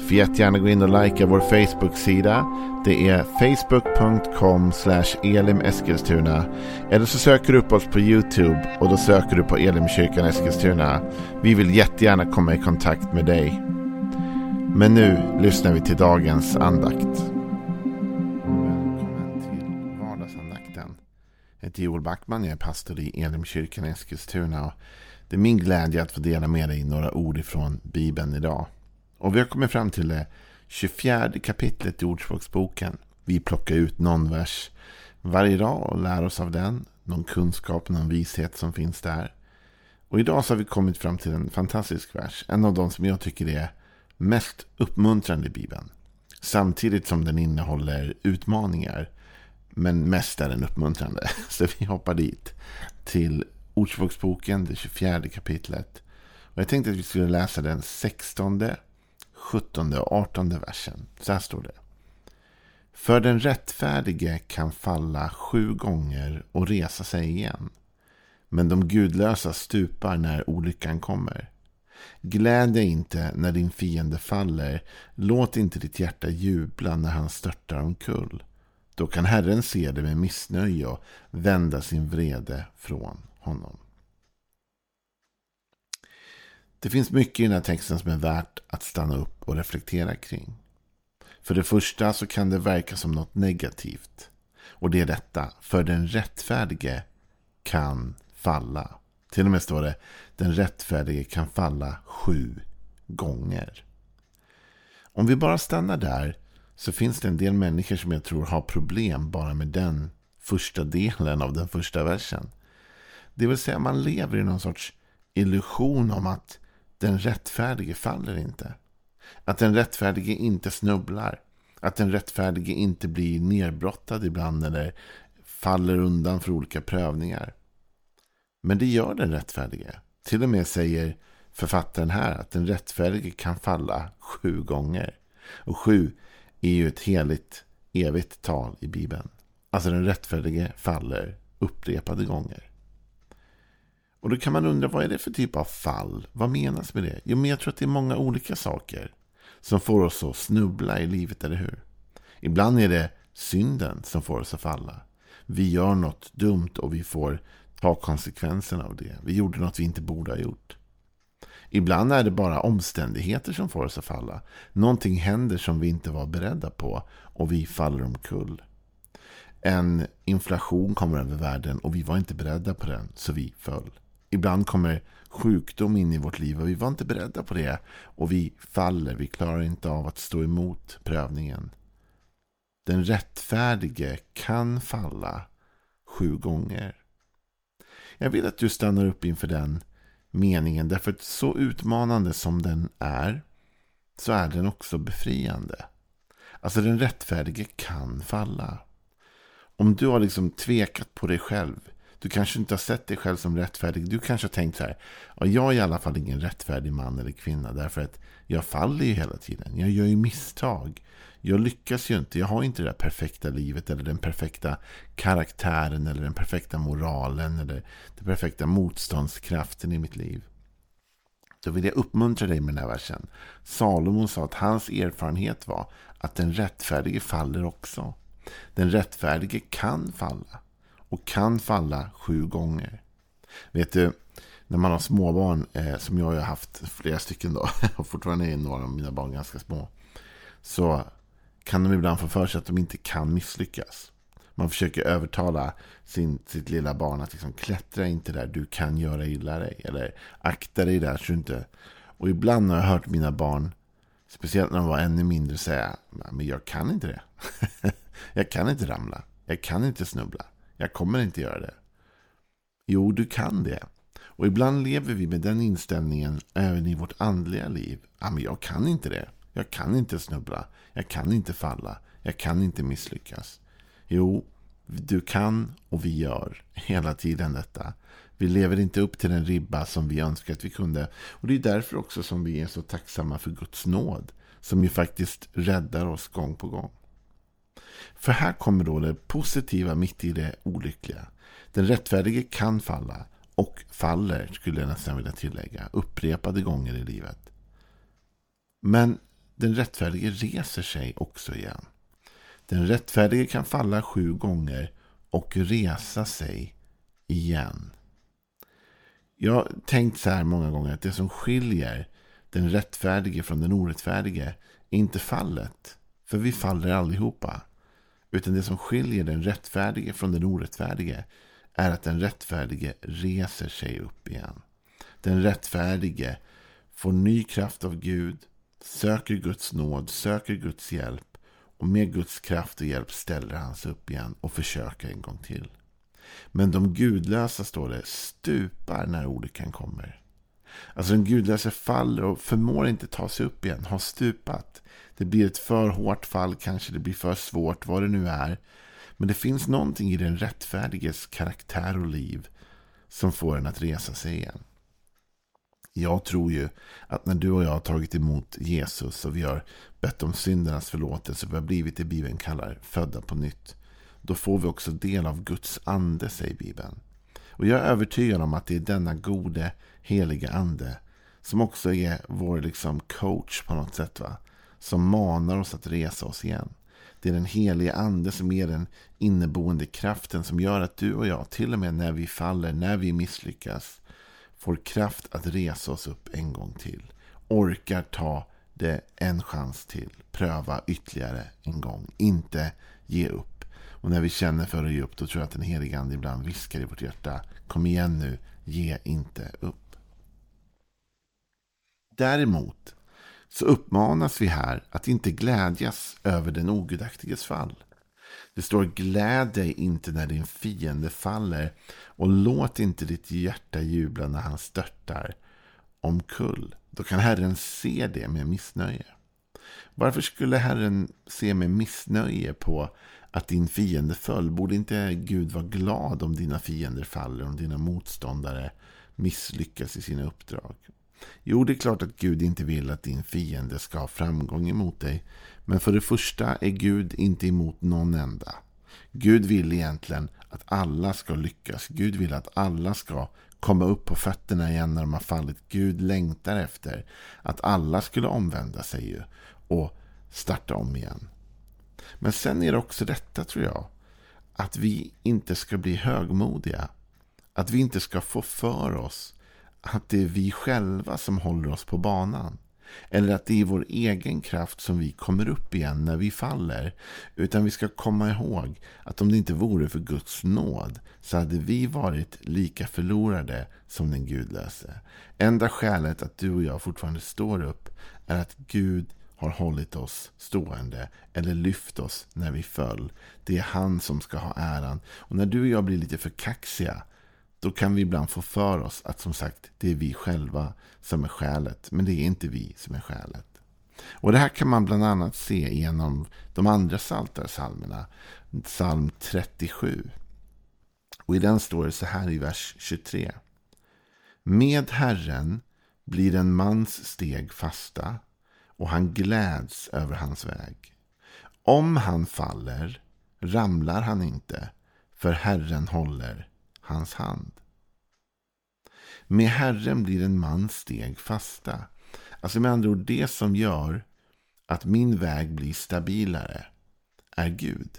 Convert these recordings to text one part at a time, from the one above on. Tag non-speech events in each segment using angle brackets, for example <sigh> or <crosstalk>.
Får jättegärna gå in och likea vår Facebook-sida. Det är facebook.com elimeskilstuna. Eller så söker du upp oss på YouTube och då söker du på Elimkyrkan Eskilstuna. Vi vill jättegärna komma i kontakt med dig. Men nu lyssnar vi till dagens andakt. Välkommen till vardagsandakten. Jag heter Joel Backman, jag är pastor i Elimkyrkan Eskilstuna. Det är min glädje att få dela med dig några ord ifrån Bibeln idag. Och vi har kommit fram till det 24 kapitlet i Ordspråksboken. Vi plockar ut någon vers varje dag och lär oss av den. Någon kunskap, någon vishet som finns där. Och idag så har vi kommit fram till en fantastisk vers. En av de som jag tycker är mest uppmuntrande i Bibeln. Samtidigt som den innehåller utmaningar. Men mest är den uppmuntrande. <laughs> Så vi hoppar dit. Till Ordspråksboken, det 24 kapitlet. Och jag tänkte att vi skulle läsa den 16 17 och 18 versen. Så här står det. För den rättfärdige kan falla sju gånger och resa sig igen. Men de gudlösa stupar när olyckan kommer. Gläd dig inte när din fiende faller. Låt inte ditt hjärta jubla när han störtar omkull. Då kan Herren se det med missnöje och vända sin vrede från honom. Det finns mycket i den här texten som är värt att stanna upp och reflektera kring. För det första så kan det verka som något negativt. Och det är detta. För den rättfärdige kan falla. Till och med står det den rättfärdige kan falla sju gånger. Om vi bara stannar där så finns det en del människor som jag tror har problem bara med den första delen av den första versen. Det vill säga man lever i någon sorts illusion om att den rättfärdige faller inte. Att den rättfärdige inte snubblar. Att den rättfärdige inte blir nerbrottad ibland eller faller undan för olika prövningar. Men det gör den rättfärdige. Till och med säger författaren här att den rättfärdige kan falla sju gånger. Och sju är ju ett heligt, evigt tal i Bibeln. Alltså den rättfärdige faller upprepade gånger. Och då kan man undra vad är det för typ av fall? Vad menas med det? Jo, men jag tror att det är många olika saker som får oss att snubbla i livet, eller hur? Ibland är det synden som får oss att falla. Vi gör något dumt och vi får ta konsekvenserna av det. Vi gjorde något vi inte borde ha gjort. Ibland är det bara omständigheter som får oss att falla. Någonting händer som vi inte var beredda på och vi faller omkull. En inflation kommer över världen och vi var inte beredda på den så vi föll. Ibland kommer sjukdom in i vårt liv och vi var inte beredda på det. Och vi faller, vi klarar inte av att stå emot prövningen. Den rättfärdige kan falla sju gånger. Jag vill att du stannar upp inför den meningen. Därför att så utmanande som den är så är den också befriande. Alltså den rättfärdige kan falla. Om du har liksom tvekat på dig själv du kanske inte har sett dig själv som rättfärdig. Du kanske har tänkt så här. Ja, jag är i alla fall ingen rättfärdig man eller kvinna. Därför att jag faller ju hela tiden. Jag gör ju misstag. Jag lyckas ju inte. Jag har inte det där perfekta livet. Eller den perfekta karaktären. Eller den perfekta moralen. Eller den perfekta motståndskraften i mitt liv. Då vill jag uppmuntra dig med den här versen. Salomon sa att hans erfarenhet var att den rättfärdige faller också. Den rättfärdige kan falla och kan falla sju gånger. Vet du, när man har småbarn, eh, som jag har haft flera stycken då, <laughs> och fortfarande är några av mina barn ganska små, så kan de ibland få för sig att de inte kan misslyckas. Man försöker övertala sin, sitt lilla barn att liksom, klättra inte där, du kan göra illa dig. Eller akta dig där så du inte... Och ibland har jag hört mina barn, speciellt när de var ännu mindre, säga men jag kan inte det. <laughs> jag kan inte ramla. Jag kan inte snubbla. Jag kommer inte göra det. Jo, du kan det. Och ibland lever vi med den inställningen även i vårt andliga liv. Ja, men jag kan inte det. Jag kan inte snubbla. Jag kan inte falla. Jag kan inte misslyckas. Jo, du kan och vi gör hela tiden detta. Vi lever inte upp till den ribba som vi önskar att vi kunde. Och det är därför också som vi är så tacksamma för Guds nåd. Som ju faktiskt räddar oss gång på gång. För här kommer då det positiva mitt i det olyckliga. Den rättfärdige kan falla och faller, skulle jag nästan vilja tillägga, upprepade gånger i livet. Men den rättfärdige reser sig också igen. Den rättfärdige kan falla sju gånger och resa sig igen. Jag har tänkt så här många gånger att det som skiljer den rättfärdige från den orättfärdige är inte fallet. För vi faller allihopa. Utan det som skiljer den rättfärdige från den orättfärdige är att den rättfärdige reser sig upp igen. Den rättfärdige får ny kraft av Gud, söker Guds nåd, söker Guds hjälp och med Guds kraft och hjälp ställer han sig upp igen och försöker en gång till. Men de gudlösa, står det, stupar när olyckan kommer. Alltså den gudlösa faller och förmår inte ta sig upp igen, har stupat. Det blir ett för hårt fall, kanske det blir för svårt, vad det nu är. Men det finns någonting i den rättfärdiges karaktär och liv som får en att resa sig igen. Jag tror ju att när du och jag har tagit emot Jesus och vi har bett om syndernas förlåtelse och vi har blivit det Bibeln kallar födda på nytt. Då får vi också del av Guds ande, säger Bibeln. Och jag är övertygad om att det är denna gode, heliga ande som också är vår liksom coach på något sätt. va? Som manar oss att resa oss igen. Det är den heliga ande som är den inneboende kraften som gör att du och jag, till och med när vi faller, när vi misslyckas, får kraft att resa oss upp en gång till. Orkar ta det en chans till. Pröva ytterligare en gång. Inte ge upp. Och när vi känner för att ge upp, då tror jag att den helige ande ibland viskar i vårt hjärta. Kom igen nu, ge inte upp. Däremot så uppmanas vi här att inte glädjas över den ogudaktiges fall. Det står gläd dig inte när din fiende faller och låt inte ditt hjärta jubla när han störtar omkull. Då kan Herren se det med missnöje. Varför skulle Herren se med missnöje på att din fiende föll? Borde inte Gud vara glad om dina fiender faller, om dina motståndare misslyckas i sina uppdrag? Jo, det är klart att Gud inte vill att din fiende ska ha framgång emot dig. Men för det första är Gud inte emot någon enda. Gud vill egentligen att alla ska lyckas. Gud vill att alla ska komma upp på fötterna igen när de har fallit. Gud längtar efter att alla skulle omvända sig ju och starta om igen. Men sen är det också detta tror jag. Att vi inte ska bli högmodiga. Att vi inte ska få för oss att det är vi själva som håller oss på banan. Eller att det är vår egen kraft som vi kommer upp igen när vi faller. Utan vi ska komma ihåg att om det inte vore för Guds nåd så hade vi varit lika förlorade som den gudlöse. Enda skälet att du och jag fortfarande står upp är att Gud har hållit oss stående eller lyft oss när vi föll. Det är han som ska ha äran. Och när du och jag blir lite för kaxiga då kan vi ibland få för oss att som sagt det är vi själva som är skälet. Men det är inte vi som är skälet. Och det här kan man bland annat se genom de andra saltarsalmerna. Psalm 37. Och i den står det så här i vers 23. Med Herren blir en mans steg fasta och han gläds över hans väg. Om han faller ramlar han inte, för Herren håller hans hand. Med Herren blir en mans steg fasta. Alltså med andra ord, det som gör att min väg blir stabilare är Gud.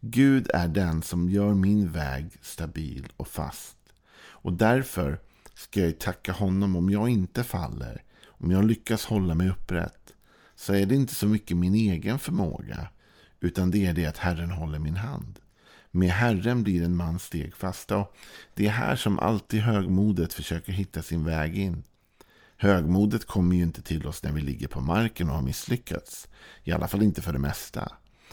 Gud är den som gör min väg stabil och fast. Och därför ska jag tacka honom om jag inte faller. Om jag lyckas hålla mig upprätt. Så är det inte så mycket min egen förmåga. Utan det är det att Herren håller min hand. Med Herren blir en man steg fasta. det är här som alltid högmodet försöker hitta sin väg in. Högmodet kommer ju inte till oss när vi ligger på marken och har misslyckats. I alla fall inte för det mesta.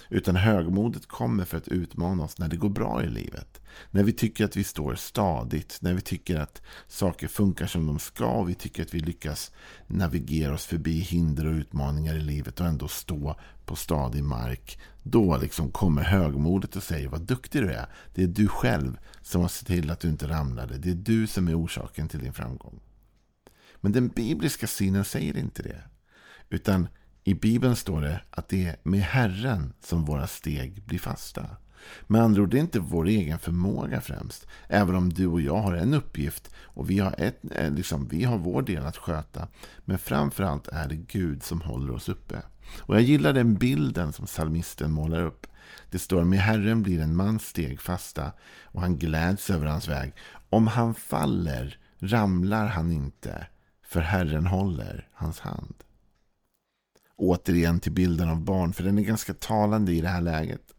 Utan högmodet kommer för att utmana oss när det går bra i livet. När vi tycker att vi står stadigt, när vi tycker att saker funkar som de ska och vi tycker att vi lyckas navigera oss förbi hinder och utmaningar i livet och ändå stå på stadig mark. Då liksom kommer högmodet och säger vad duktig du är. Det är du själv som har sett till att du inte ramlade. Det är du som är orsaken till din framgång. Men den bibliska synen säger inte det. Utan i Bibeln står det att det är med Herren som våra steg blir fasta. Med andra ord, det är inte vår egen förmåga främst. Även om du och jag har en uppgift och vi har, ett, eh, liksom, vi har vår del att sköta. Men framförallt är det Gud som håller oss uppe. Och jag gillar den bilden som psalmisten målar upp. Det står med Herren blir en man stegfasta och han gläds över hans väg. Om han faller ramlar han inte, för Herren håller hans hand återigen till bilden av barn. För den är ganska talande i det här läget.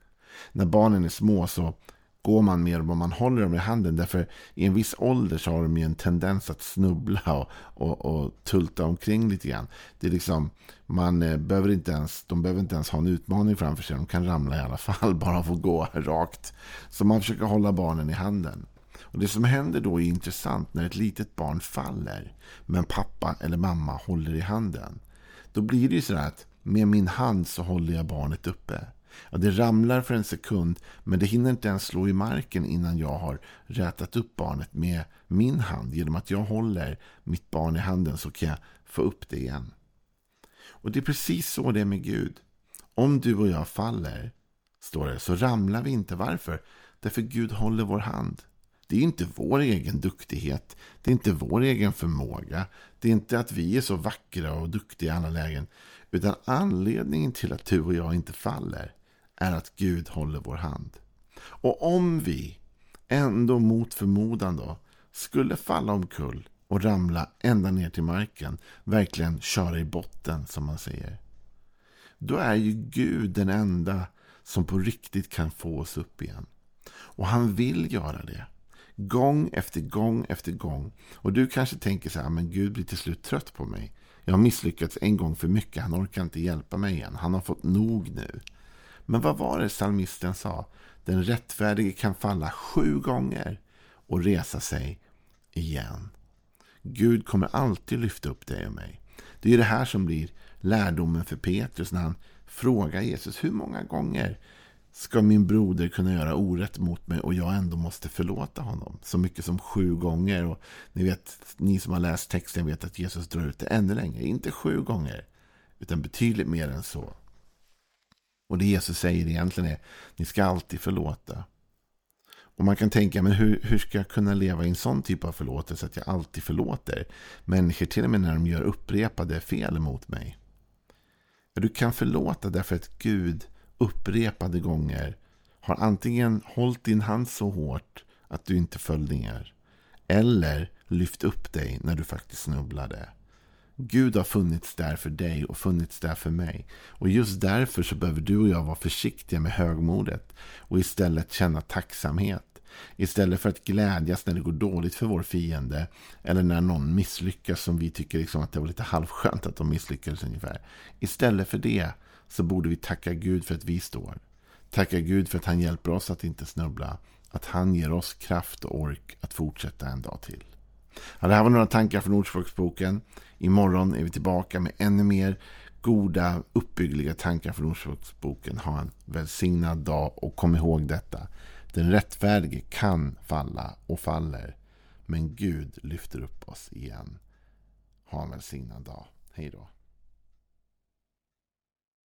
När barnen är små så går man mer vad man håller dem i handen. Därför i en viss ålder så har de ju en tendens att snubbla och, och, och tulta omkring lite grann. Det är liksom, man eh, behöver inte ens, de behöver inte ens ha en utmaning framför sig. De kan ramla i alla fall, <laughs> bara få gå rakt. Så man försöker hålla barnen i handen. Och Det som händer då är intressant när ett litet barn faller. Men pappa eller mamma håller i handen. Då blir det ju så att med min hand så håller jag barnet uppe. Ja, det ramlar för en sekund men det hinner inte ens slå i marken innan jag har rätat upp barnet med min hand. Genom att jag håller mitt barn i handen så kan jag få upp det igen. Och det är precis så det är med Gud. Om du och jag faller, står det, så ramlar vi inte. Varför? Därför Gud håller vår hand. Det är inte vår egen duktighet. Det är inte vår egen förmåga. Det är inte att vi är så vackra och duktiga i alla lägen. Utan anledningen till att du och jag inte faller är att Gud håller vår hand. Och om vi ändå mot förmodan då skulle falla omkull och ramla ända ner till marken, verkligen köra i botten som man säger. Då är ju Gud den enda som på riktigt kan få oss upp igen. Och han vill göra det. Gång efter gång efter gång. Och du kanske tänker så här, men Gud blir till slut trött på mig. Jag har misslyckats en gång för mycket. Han orkar inte hjälpa mig igen. Han har fått nog nu. Men vad var det psalmisten sa? Den rättfärdige kan falla sju gånger och resa sig igen. Gud kommer alltid lyfta upp dig och mig. Det är det här som blir lärdomen för Petrus när han frågar Jesus hur många gånger ska min broder kunna göra orätt mot mig och jag ändå måste förlåta honom. Så mycket som sju gånger. Och ni, vet, ni som har läst texten vet att Jesus drar ut det ännu längre. Inte sju gånger, utan betydligt mer än så. Och det Jesus säger egentligen är, ni ska alltid förlåta. Och man kan tänka, men hur, hur ska jag kunna leva i en sån typ av förlåtelse att jag alltid förlåter människor, till och med när de gör upprepade fel mot mig? Du kan förlåta därför att Gud upprepade gånger har antingen hållit din hand så hårt att du inte föll ner. Eller lyft upp dig när du faktiskt snubblade. Gud har funnits där för dig och funnits där för mig. Och just därför så behöver du och jag vara försiktiga med högmodet. Och istället känna tacksamhet. Istället för att glädjas när det går dåligt för vår fiende. Eller när någon misslyckas som vi tycker liksom att det var lite halvskönt att de misslyckades ungefär. Istället för det så borde vi tacka Gud för att vi står. Tacka Gud för att han hjälper oss att inte snubbla. Att han ger oss kraft och ork att fortsätta en dag till. Ja, det här var några tankar från Ordspråksboken. Imorgon är vi tillbaka med ännu mer goda, uppbyggliga tankar från Ordspråksboken. Ha en välsignad dag och kom ihåg detta. Den rättfärdige kan falla och faller. Men Gud lyfter upp oss igen. Ha en välsignad dag. Hej då.